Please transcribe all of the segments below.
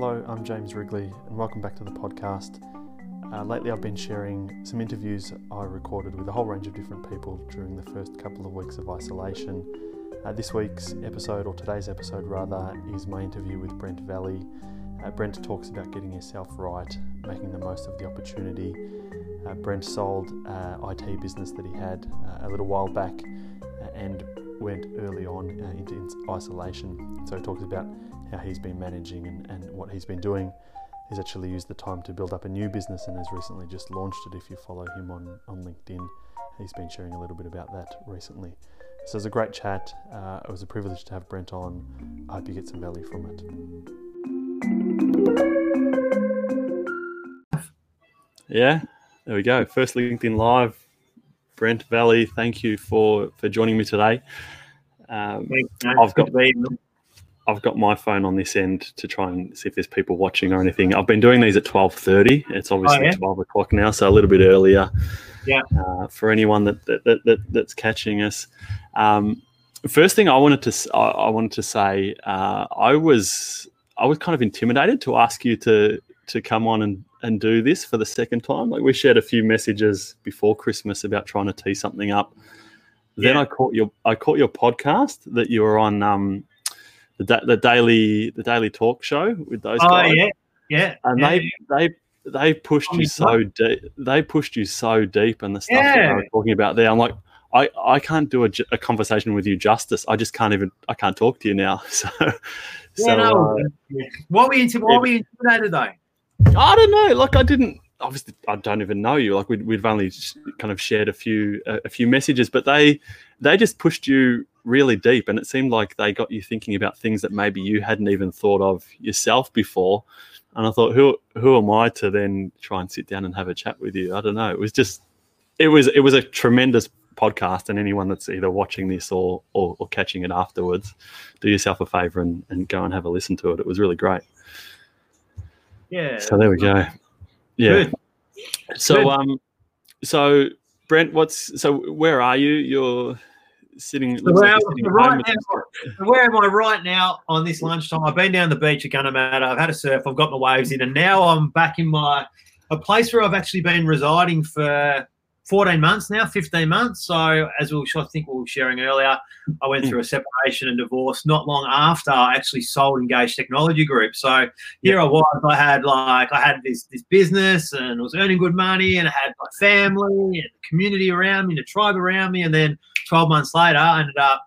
hello, I'm James Wrigley, and welcome back to the podcast. Uh, lately, I've been sharing some interviews I recorded with a whole range of different people during the first couple of weeks of isolation. Uh, this week's episode, or today's episode rather, is my interview with Brent Valley. Uh, Brent talks about getting yourself right, making the most of the opportunity. Uh, Brent sold uh, IT business that he had uh, a little while back and went early on into isolation. So he talks about how he's been managing and, and what he's been doing. He's actually used the time to build up a new business and has recently just launched it. If you follow him on, on LinkedIn, he's been sharing a little bit about that recently. So it was a great chat. Uh, it was a privilege to have Brent on. I hope you get some value from it. Yeah, there we go. First LinkedIn Live. Brent Valley, thank you for, for joining me today. Um, I've got I've got my phone on this end to try and see if there's people watching or anything. I've been doing these at twelve thirty. It's obviously oh, yeah? twelve o'clock now, so a little bit earlier. Yeah. Uh, for anyone that, that, that, that, that's catching us, um, first thing I wanted to I, I wanted to say uh, I was I was kind of intimidated to ask you to to come on and, and do this for the second time. Like we shared a few messages before Christmas about trying to tee something up. Then yeah. I caught your I caught your podcast that you were on um, the the daily the daily talk show with those oh, guys. yeah, yeah. And yeah, they yeah. they they pushed you so deep. They pushed you so deep, and the stuff yeah. that they were talking about there. I'm like, I I can't do a, a, conversation with you justice. I just can't even. I can't talk to you now. So, yeah, so no, uh, what were you into? What were you intimidated though? I don't know. Like I didn't. Obviously, I don't even know you. Like we, we've only kind of shared a few a, a few messages, but they they just pushed you really deep and it seemed like they got you thinking about things that maybe you hadn't even thought of yourself before. And i thought who who am i to then try and sit down and have a chat with you? I don't know. It was just it was it was a tremendous podcast and anyone that's either watching this or or, or catching it afterwards do yourself a favor and, and go and have a listen to it. It was really great. Yeah. So there we go. Yeah. Good. so Good. um so brent what's so where are you? You're sitting. So where, like sitting right now, where am I right now on this lunchtime? I've been down the beach at Gunnamatta. I've had a surf. I've got my waves in, and now I'm back in my a place where I've actually been residing for 14 months now, 15 months. So, as we I think we were sharing earlier, I went through a separation and divorce not long after I actually sold Engage Technology Group. So here I was, I had like I had this this business and was earning good money, and I had my family and the community around me, and the tribe around me, and then 12 months later, I ended up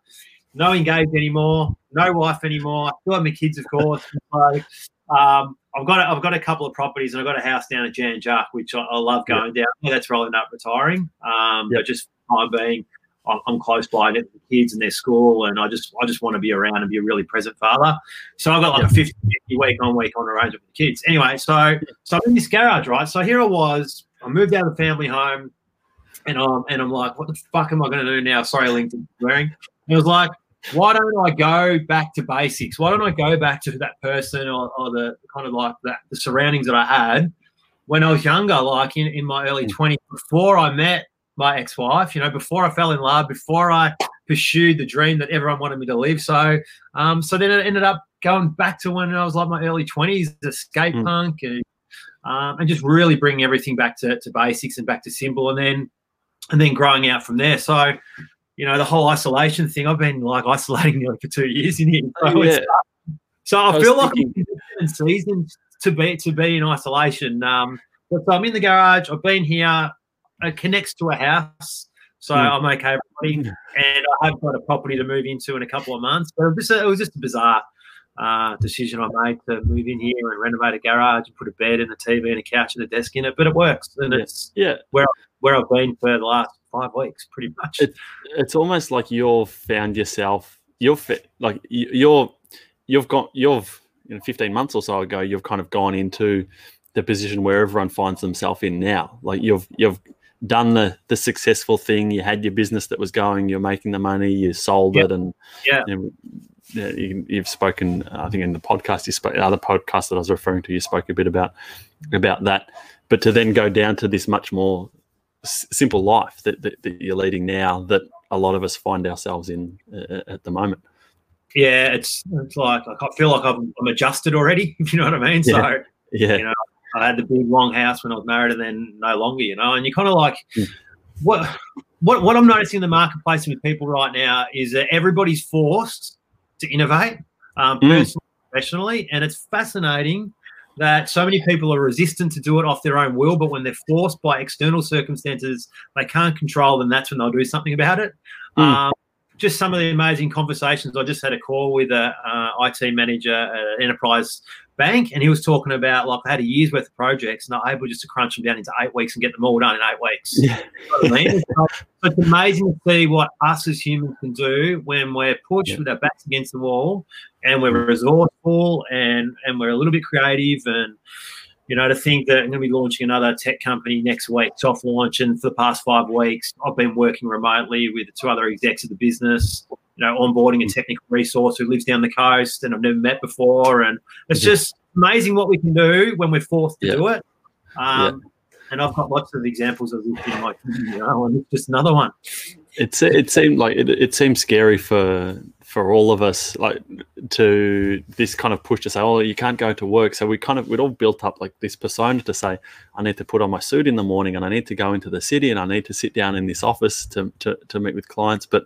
no engaged anymore, no wife anymore. I still have my kids, of course. So, um, I've got a, I've got a couple of properties and I've got a house down at Jan Juc, which I, I love going yep. down. That's rolling up retiring. Um, yep. But just time being, I'm, I'm close by to the kids and their school, and I just I just want to be around and be a really present father. So I've got like yep. a 50, 50 week on week on arrangement with the kids. Anyway, so so I'm in this garage, right? So here I was. I moved out of the family home, and I'm and I'm like, what the fuck am I going to do now? Sorry, LinkedIn wearing. It was like, why don't I go back to basics? Why don't I go back to that person or, or the kind of like that the surroundings that I had when I was younger, like in, in my early 20s, mm. before I met my ex-wife, you know, before I fell in love, before I pursued the dream that everyone wanted me to live. So um, so then it ended up going back to when I was like my early 20s, the skate mm. punk and um, and just really bringing everything back to, to basics and back to simple and then and then growing out from there. So you know, the whole isolation thing. I've been like isolating nearly for two years in here. So, oh, yeah. so I, I feel like it's season to be to be in isolation. Um, but so I'm in the garage. I've been here. It connects to a house, so mm. I'm okay. Everybody, and I have got a property to move into in a couple of months. But it was just, it was just a bizarre uh, decision I made to move in here and renovate a garage and put a bed and a TV and a couch and a desk in it. But it works, and it's yeah where where I've been for the last five weeks, pretty much. It's it's almost like you've found yourself. You're fit, like you're you've got you've you know 15 months or so ago. You've kind of gone into the position where everyone finds themselves in now. Like you've you've done the the successful thing. You had your business that was going. You're making the money. You sold yep. it, and yeah. You know, you, have spoken, I think, in the podcast, you spoke, other podcast that I was referring to, you spoke a bit about about that. But to then go down to this much more simple life that, that, that, you're leading now that a lot of us find ourselves in uh, at the moment. yeah, it's it's like, like I feel like I'm, I'm adjusted already. If you know what I mean. Yeah. So Yeah. You know, I had the big long house when I was married, and then no longer. You know, and you're kind of like Mm. what what what I'm noticing in the marketplace with people right now is that everybody's forced to innovate, um, Mm. personally, professionally, and it's fascinating that so many people are resistant to do it off their own will, but when they're forced by external circumstances they can't control, then that's when they'll do something about it. Mm. Um, just some of the amazing conversations. I just had a call with a uh, IT manager an enterprise bank, and he was talking about like they had a year's worth of projects, and they're able just to crunch them down into eight weeks and get them all done in eight weeks. Yeah. You know I mean? so it's amazing to see what us as humans can do when we're pushed Yeah. with our backs against the wall, and we're resourceful and and we're a little bit creative and. You know, to think that I'm going to be launching another tech company next week, soft launch, and for the past five weeks, I've been working remotely with the two other execs of the business. You know, onboarding a technical resource who lives down the coast and I've never met before, and it's Mhm. just amazing what we can do when we're forced to Yeah. do it. Um, And I've got lots of examples of this in my, you know, and it's just another one. It's it seemed like it, it seemed scary for for all of us like to this kind of push to say oh you can't go to work so we kind of we'd all built up like this persona to say i need to put on my suit in the morning and i need to go into the city and i need to sit down in this office to to, to meet with clients but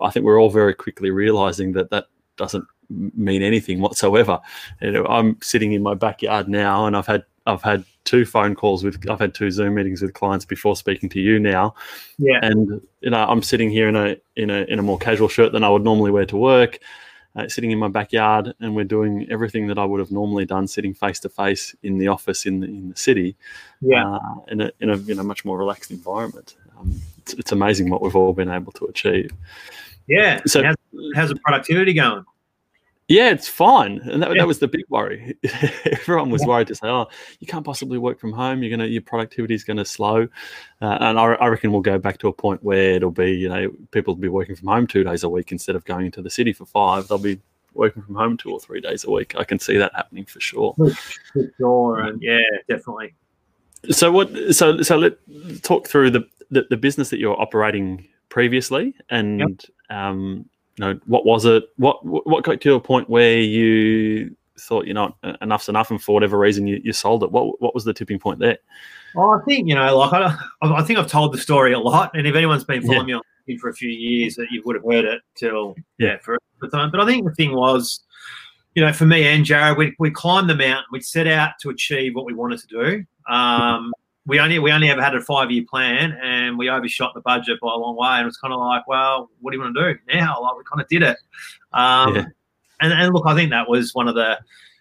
i think we're all very quickly realizing that that doesn't mean anything whatsoever you know, i'm sitting in my backyard now and i've had i've had two phone calls with i've had two zoom meetings with clients before speaking to you now Yeah. and you know i'm sitting here in a in a in a more casual shirt than i would normally wear to work uh, sitting in my backyard and we're doing everything that i would have normally done sitting face to face in the office in the in the city Yeah. uh, in a in a you know much more relaxed environment um, it's, it's amazing what we've all been able to achieve Yeah. so how's, how's the productivity going? yeah, it's fine, and that, Yeah. that was the big worry. Everyone was worried to say, "Oh, you can't possibly work from home. You're gonna, your productivity is gonna slow." Uh, and I, I reckon we'll go back to a point where it'll be, you know, people will be working from home two days a week instead of going into the city for five. They'll be working from home two or three days a week. I can see that happening for sure. For sure. And yeah, definitely. So what? So so let's talk through the the, the business that you're operating previously, and um, you know what was it? What what got to a point where you thought you know enough's enough, and for whatever reason you, you sold it? What what was the tipping point there? Well, I think, you know, like I, I think I've told the story a lot. And if anyone's been following me on LinkedIn for a few years, that you would have heard it till, yeah, for the time. But I think the thing was, you know, for me and Jared, we we climbed the mountain. We'd set out to achieve what we wanted to do. Um, we only we only ever had a five year plan, and we overshot the budget by a long way. And it was kind of like, well, what do you want to do now? Like we kind of did it. Um, Yeah. and, and look, I think that was one of the,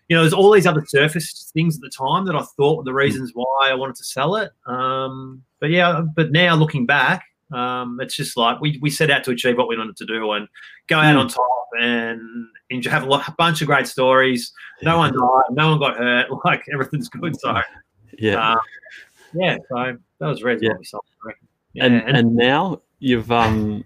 you know, there's all these other surface things at the time that I thought were the reasons why I wanted to sell it. Um, but yeah, but now looking back, um, it's just like we, we set out to achieve what we wanted to do and go out Mm. on top and enjoy, have a, lot, a bunch of great stories. No one died, no one got hurt. Like everything's good. So Yeah, uh, yeah, so that was really Yeah. what we sold. I reckon. Yeah, and and now you've um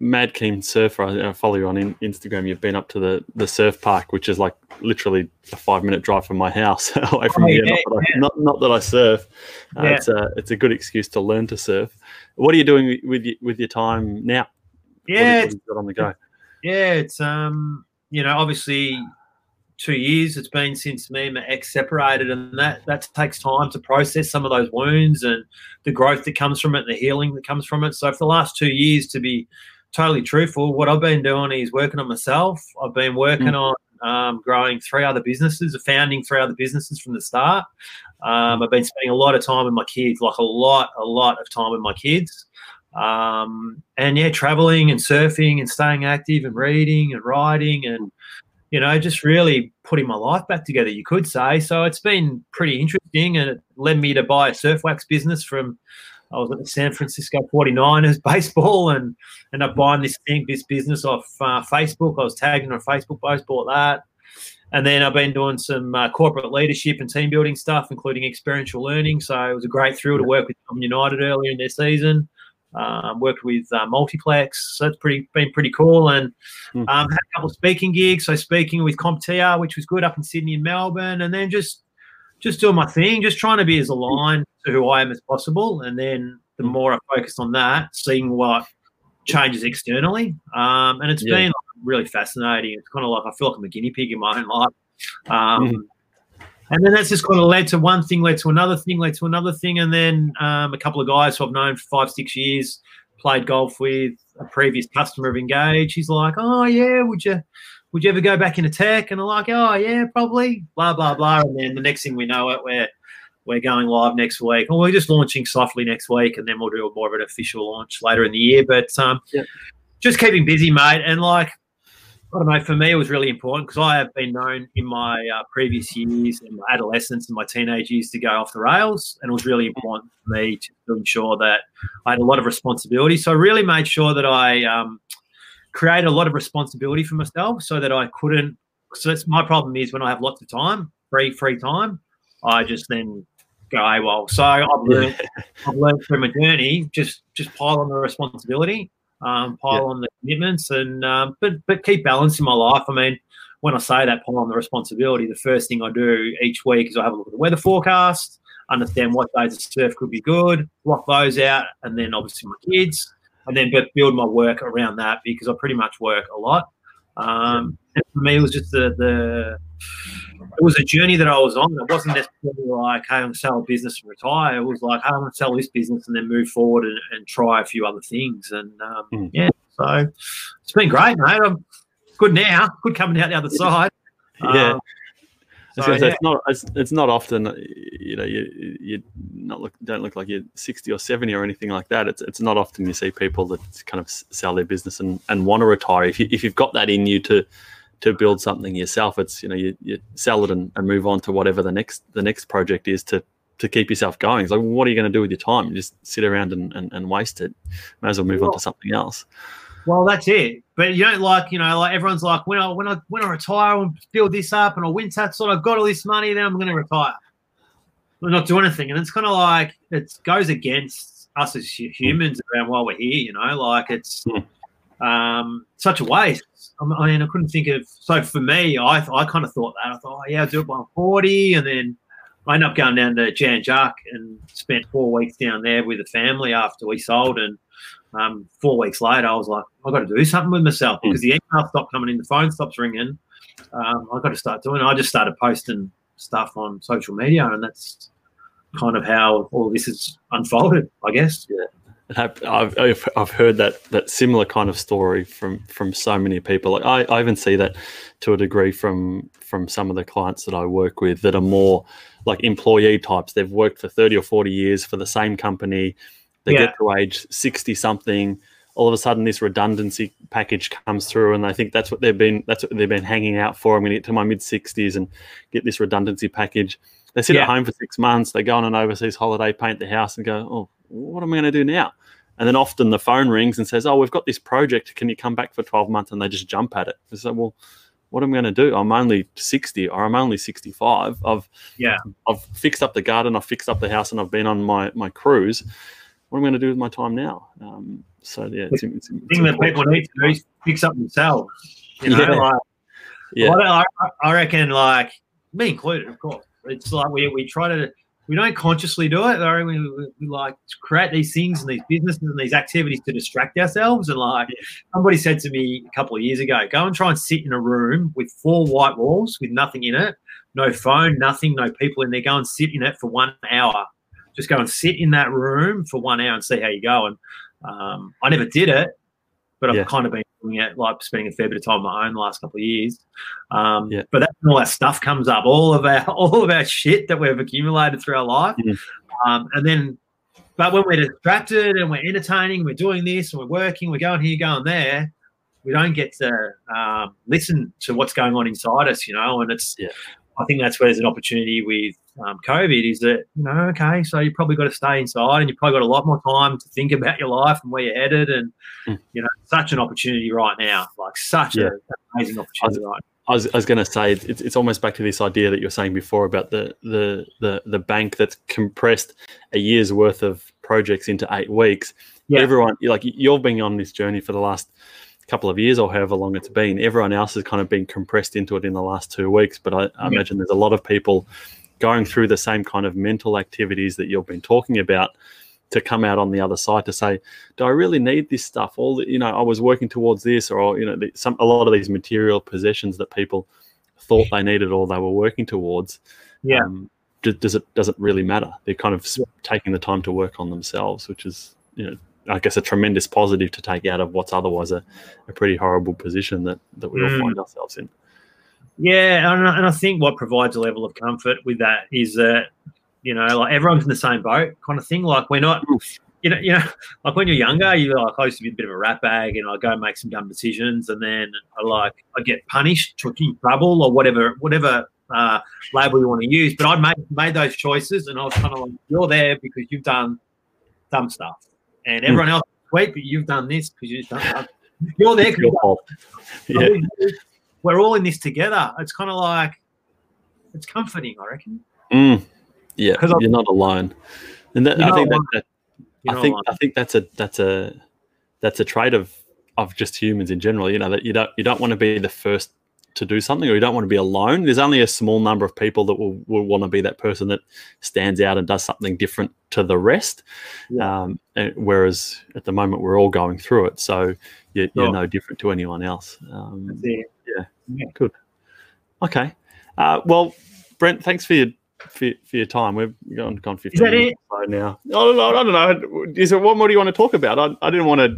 mad keen surfer. I I follow you on in, Instagram. You've been up to the the surf park, which is like literally a five minute drive from my house away from Oh, here. yeah, not, that I, not, not that I surf. Uh. It's a it's a good excuse to learn to surf. What are you doing with y- with your time now? Yeah, what it's have got on the go. yeah, it's um, you know, obviously two years it's been since me and my ex separated, and that that takes time to process some of those wounds and the growth that comes from it, and the healing that comes from it. So for the last two years, to be totally truthful, what I've been doing is working on myself. I've been working on um, growing three other businesses, founding three other businesses from the start. Um, I've been spending a lot of time with my kids, like a lot, a lot of time with my kids. Um, and yeah, traveling and surfing and staying active and reading and writing and, you know, just really putting my life back together, you could say. So it's been pretty interesting and it led me to buy a surf wax business from, I was at the San Francisco 49ers baseball and ended up buying this thing, this business off uh, Facebook. I was tagged on a Facebook post, bought that. And then I've been doing some uh, corporate leadership and team building stuff, including experiential learning. So it was a great thrill to work with Melbourne United earlier in their season. Um, worked with uh, Multiplex, so it's pretty been pretty cool. And Hmm. um, had a couple of speaking gigs. So speaking with CompTIA, which was good up in Sydney and Melbourne, and then just just doing my thing, just trying to be as aligned to who I am as possible. And then the Hmm. more I focused on that, seeing what changes externally. Um, and it's Yeah. been really fascinating. It's kind of like I feel like I'm a guinea pig in my own life. Um, mm. And then that's just kind of led to one thing, led to another thing, led to another thing, and then um, a couple of guys who I've known for five, six years, played golf with, a previous customer of Engage. He's like, "Oh yeah, would you?" Would you ever go back into tech? And I'm like, oh yeah, probably. Blah blah blah. And then the next thing we know it, we're we're going live next week. Or we're just launching softly next week, and then we'll do a more of an official launch later in the year. But um, yeah. just keeping busy, mate. And like, I don't know, for me, it was really important because I have been known in my uh, previous years, in my adolescence and my teenage years, to go off the rails. And it was really important for me to, to ensure that I had a lot of responsibility. So I really made sure that I um, created a lot of responsibility for myself so that I couldn't. So that's my problem is when I have lots of time, free, free time, I just then go AWOL. So I've learned, I've learned through my journey, just just pile on the responsibility, um, pile yeah. on the commitments, and um, but but keep balancing my life. I mean, when I say that, pile on the responsibility, the first thing I do each week is I have a look at the weather forecast, understand what days of surf could be good, block those out, and then obviously my kids, and then build my work around that because I pretty much work a lot. Um, for me, it was just the the it was a journey that I was on. It wasn't necessarily like, hey, I'm sell a business and retire. It was like, hey, I'm going to sell this business and then move forward and, and try a few other things. And um, mm. yeah, so it's been great, mate. I'm good now. Good coming out the other side. Yeah. Um, so, yeah. it's not it's, it's, not often you know you you not look don't look like you're 60 or 70 or anything like that it's it's not often you see people that kind of sell their business and, and want to retire if you if you've got that in you to to build something yourself. It's you know you, you sell it and, and move on to whatever the next the next project is to to keep yourself going. It's like what are you going to do with your time? You just sit around and, and, and waste it. Might as well move well, on to something else. Well, that's it. But you don't like you know like everyone's like when I when I when I retire and build this up and I win that sort I've got all this money then I'm going to retire. I'm not doing anything, and it's kind of like it goes against us as humans around while we're here. You know, like it's. Hmm. Um, such a waste. I mean, I couldn't think of. So for me, I I kind of thought that. I thought, oh, yeah, I'll do it by 40. And then I ended up going down to Jan Juc and spent four weeks down there with the family after we sold. And um, four weeks later, I was like, I've got to do something with myself because the email stopped coming in, the phone stops ringing. Um, I've got to start doing it. I just started posting stuff on social media, and that's kind of how all this has unfolded, I guess. Yeah. I've, I've, I've heard that that similar kind of story from from so many people. Like I, I even see that to a degree from from some of the clients that I work with that are more like employee types. They've worked for thirty or forty years for the same company. They yeah. get to age sixty something. All of a sudden, this redundancy package comes through, and they think that's what they've been that's what they've been hanging out for. I'm going to get to my mid sixties and get this redundancy package. They sit yeah. at home for six months. They go on an overseas holiday, paint the house, and go, "Oh, what am I going to do now? And then often the phone rings and says, "Oh, we've got this project. Can you come back for 12 months?" And they just jump at it. It's like, well, what am I going to do? I'm only 60 or I'm only 65. I've yeah, I've fixed up the garden, I've fixed up the house, and I've been on my my cruise. What am I going to do with my time now? Um, so yeah, it's, it's, it's thing that people need to do is fix up themselves. You know, yeah. like yeah. I, I reckon, like me included, of course. It's like we we try to we don't consciously do it. Though. We, we, we, like create these things and these businesses and these activities to distract ourselves. And like somebody said to me a couple of years ago, go and try and sit in a room with four white walls with nothing in it, no phone, nothing, no people in there. Go and sit in it for one hour. Just go and sit in that room for one hour and see how you go. And um, I never did it, but I've yeah. kind of been doing it, like spending a fair bit of time on my own the last couple of years. Um, yeah. But that, all that stuff comes up, all of our all of our shit that we've accumulated through our life, mm-hmm. um, and then. But when we're distracted and we're entertaining, we're doing this and we're working, we're going here, going there, we don't get to um, listen to what's going on inside us, you know. And it's, yeah. I think that's where there's an opportunity with um, COVID is that, you know, okay, so you probably got to stay inside and you've probably got a lot more time to think about your life and where you're headed. And, mm. you know, such an opportunity right now, like such yeah. an amazing opportunity right I was, I was going to say it's, it's almost back to this idea that you were saying before about the, the the the bank that's compressed a year's worth of projects into eight weeks. Yeah. Everyone like you've been on this journey for the last couple of years or however long it's been. Everyone else has kind of been compressed into it in the last two weeks. But I, I yeah. imagine there's a lot of people going through the same kind of mental activities that you've been talking about to come out on the other side to say, do I really need this stuff? All the, you know, I was working towards this, or you know, the, some a lot of these material possessions that people thought they needed or they were working towards. Yeah. Um, do, does it does it really matter? They're kind of s- taking the time to work on themselves, which is you know, I guess a tremendous positive to take out of what's otherwise a, a pretty horrible position that that we all Mm. find ourselves in. Yeah, and I, and I think what provides a level of comfort with that is that you know, like everyone's in the same boat, kind of thing. Like we're not, you know, you know, like when you're younger, you like I used to be a bit of a rat bag, and I go make some dumb decisions, and then I like I get punished, took in trouble, or whatever, whatever uh, label you want to use. But I made made those choices, and I was kind of like, you're there because you've done dumb stuff, and everyone else, wait, but you've done this because you've done. That. You're there. 'cause Your fault. Yeah. We're all in this together. It's kind of like it's comforting, I reckon. Mm. Yeah, 'Cause I'm- you're not alone, and that, I think that, that I think I think that's a that's a that's a trait of of just humans in general. You know that you don't you don't want to be the first to do something, or you don't want to be alone. There's only a small number of people that will, will want to be that person that stands out and does something different to the rest. Yeah. Um, and whereas at the moment we're all going through it, so you're, you're no different to anyone else. Um, That's Good. Okay. Uh, well, Brent, thanks for your for, for your time. We've gone gone fifteen that minutes or now. I don't know. I don't know. Is it what more do you want to talk about? I, I didn't want to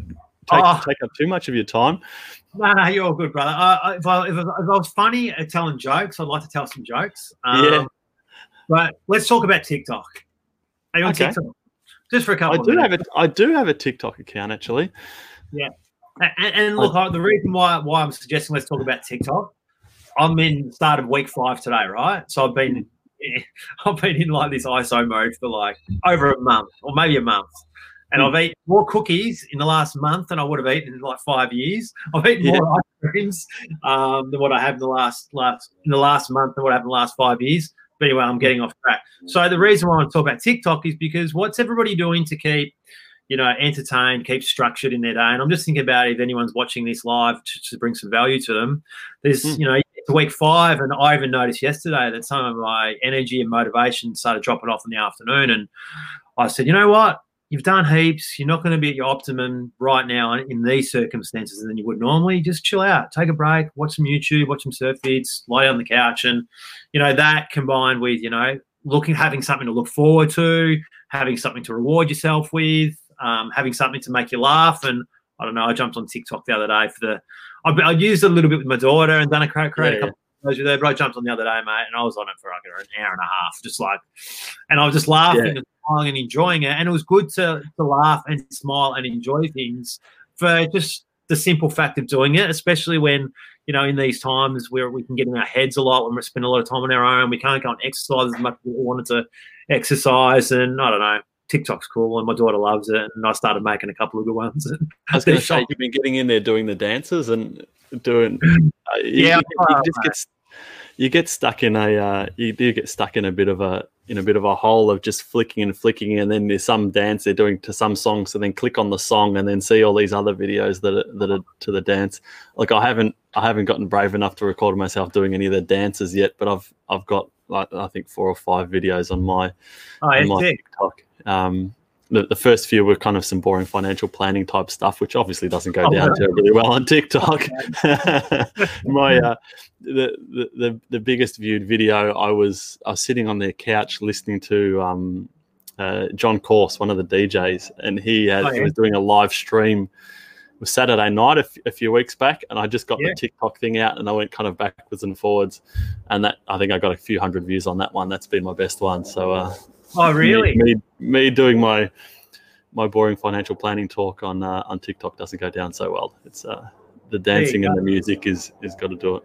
take Oh. take up too much of your time. No, no, you're all good, brother. I, I, if, I, if, I, if I was funny at telling jokes, I'd like to tell some jokes. Um, Yeah. But let's talk about TikTok. Are you on Okay. TikTok? Just for a I couple of do minutes. have a I do have a TikTok account actually. And, and look, I, the reason why why I'm suggesting let's talk about TikTok, I'm in start of week five today, right? So I've been I've been in like this ISO mode for like over a month or maybe a month. And I've eaten more cookies in the last month than I would have eaten in like five years. I've eaten Yeah. more ice creams um, than what I have in the last last in the last month than what I have in the last five years. But anyway, I'm getting off track. So the reason why I want to talk about TikTok is because what's everybody doing to keep you know, entertained, keep structured in their day. And I'm just thinking about if anyone's watching this live to, to bring some value to them. There's, Mm. you know, it's week five, and I even noticed yesterday that some of my energy and motivation started dropping off in the afternoon. And I said, you know what? You've done heaps. You're not going to be at your optimum right now in these circumstances than you would normally. Just chill out, take a break, watch some YouTube, watch some surf vids, lie on the couch, and you know that combined with you know looking, having something to look forward to, having something to reward yourself with, um, having something to make you laugh. And I don't know, I jumped on TikTok the other day for the, I, I used it a little bit with my daughter and done a create, create Yeah, a couple of videos with her, but I jumped on the other day, mate, and I was on it for like an hour and a half, just like, and I was just laughing Yeah. and smiling and enjoying it. And it was good to, to laugh and smile and enjoy things for just the simple fact of doing it, especially when, you know, in these times where we can get in our heads a lot when we spend a lot of time on our own, we can't go and exercise as much as we wanted to exercise. And I don't know, TikTok's cool and my daughter loves it. And I started making a couple of good ones. I was going to say you've been getting in there doing the dances and doing. Uh, Yeah, you, you oh, just get you get stuck in a uh, you do get stuck in a bit of a in a bit of a hole of just flicking and flicking, and then there's some dance they're doing to some song, so then click on the song and then see all these other videos that are, that are to the dance. Like I haven't I haven't gotten brave enough to record myself doing any of the dances yet, but I've I've got like I think four or five videos on my Oh, on my. TikTok. Um, the, the first few were kind of some boring financial planning type stuff, which obviously doesn't go Oh, down right. terribly well on TikTok. my uh, the, the the the biggest viewed video, I was I was sitting on their couch listening to um, uh, John Course, one of the DJs, and he had, Oh, he yeah. was doing a live stream. Was Saturday night a, f- a few weeks back, and I just got Yeah. the TikTok thing out, and I went kind of backwards and forwards, and that I think I got a few hundred views on that one. That's been my best one. So uh, Oh, really? me, me, me doing my my boring financial planning talk on uh, on TikTok doesn't go down so well. It's uh, the dancing and the music is is got to do it.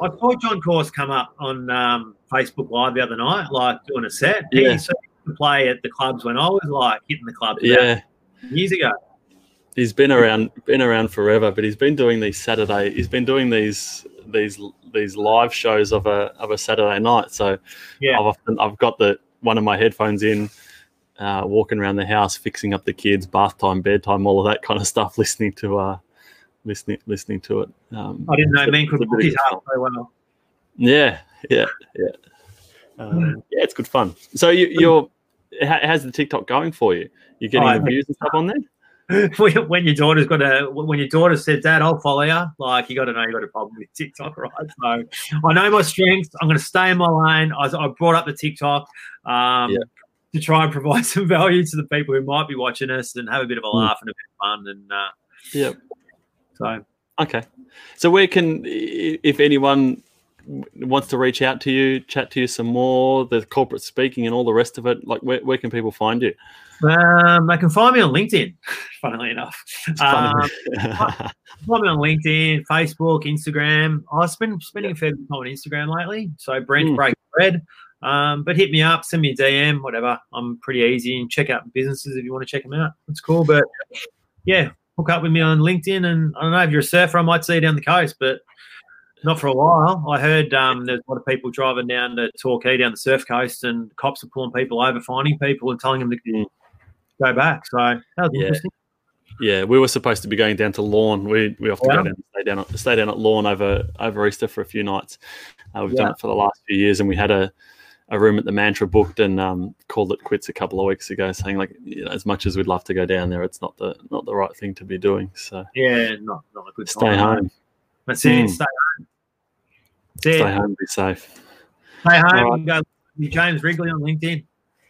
I saw John Course come up on um, Facebook Live the other night, like doing a set. Yeah. He used to play at the clubs when I was like hitting the clubs Yeah, years ago. He's been around been around forever, but he's been doing these Saturday. He's been doing these these these live shows of a of a Saturday night. So Yeah. I've often I've got the one of my headphones in. Uh, walking around the house, fixing up the kids, bath time, bedtime, all of that kind of stuff. Listening to, uh, listening, listening to it. Um, I didn't know men could book his half so well. Yeah, yeah, yeah. Um, yeah, it's good fun. So you, you're how's the TikTok going for you? You're getting oh, the views and stuff on there? when your daughter's got a when your daughter says that I'll follow you, like you got to know you got a problem with TikTok, right? So I know my strengths. I'm going to stay in my lane. I, I brought up the TikTok um, yeah. to try and provide some value to the people who might be watching us and have a bit of a hmm. laugh mm. and a bit of fun. And uh, yeah, so okay. So where can if anyone wants to reach out to you, chat to you some more, the corporate speaking and all the rest of it, like where, where can people find you? Um, they can find me on LinkedIn, funnily enough. Um, find me on LinkedIn, Facebook, Instagram. I've been spending a fair bit of time on Instagram lately. So Brent mm. Break Bread. Um, but hit me up, send me a DM, whatever. I'm pretty easy and check out businesses if you want to check them out. It's cool. But yeah, hook up with me on LinkedIn. And I don't know if you're a surfer, I might see you down the coast, but not for a while. I heard um, there's a lot of people driving down to Torquay down the surf coast, and cops are pulling people over, finding people, and telling them to mm. Go back. So yeah. Yeah, we were supposed to be going down to Lorne. We we often yeah. go down stay down at, stay down at Lorne over over Easter for a few nights. Uh, we've yeah. done it for the last few years, and we had a, a room at the Mantra booked and um, called it quits a couple of weeks ago, saying like you know, as much as we'd love to go down there, it's not the not the right thing to be doing. So yeah, not not a good stay time. home. That's it. Mm. Stay home. Stay home, be safe. Stay home. Right. Go James Wrigley on LinkedIn.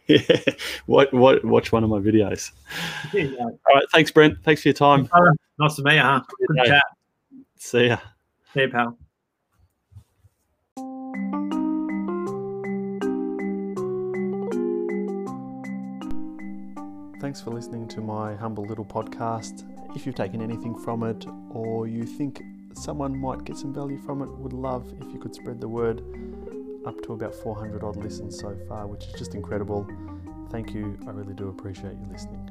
Yeah, what, what, watch one of my videos. Yeah. All right, thanks, Brent. Thanks for your time. Nice to meet you, huh? Good chat. See ya. See you, pal. Thanks for listening to my humble little podcast. If you've taken anything from it or you think someone might get some value from it. Would love if you could spread the word. Up to about 400 odd listens so far, which is just incredible. Thank you. I really do appreciate you listening.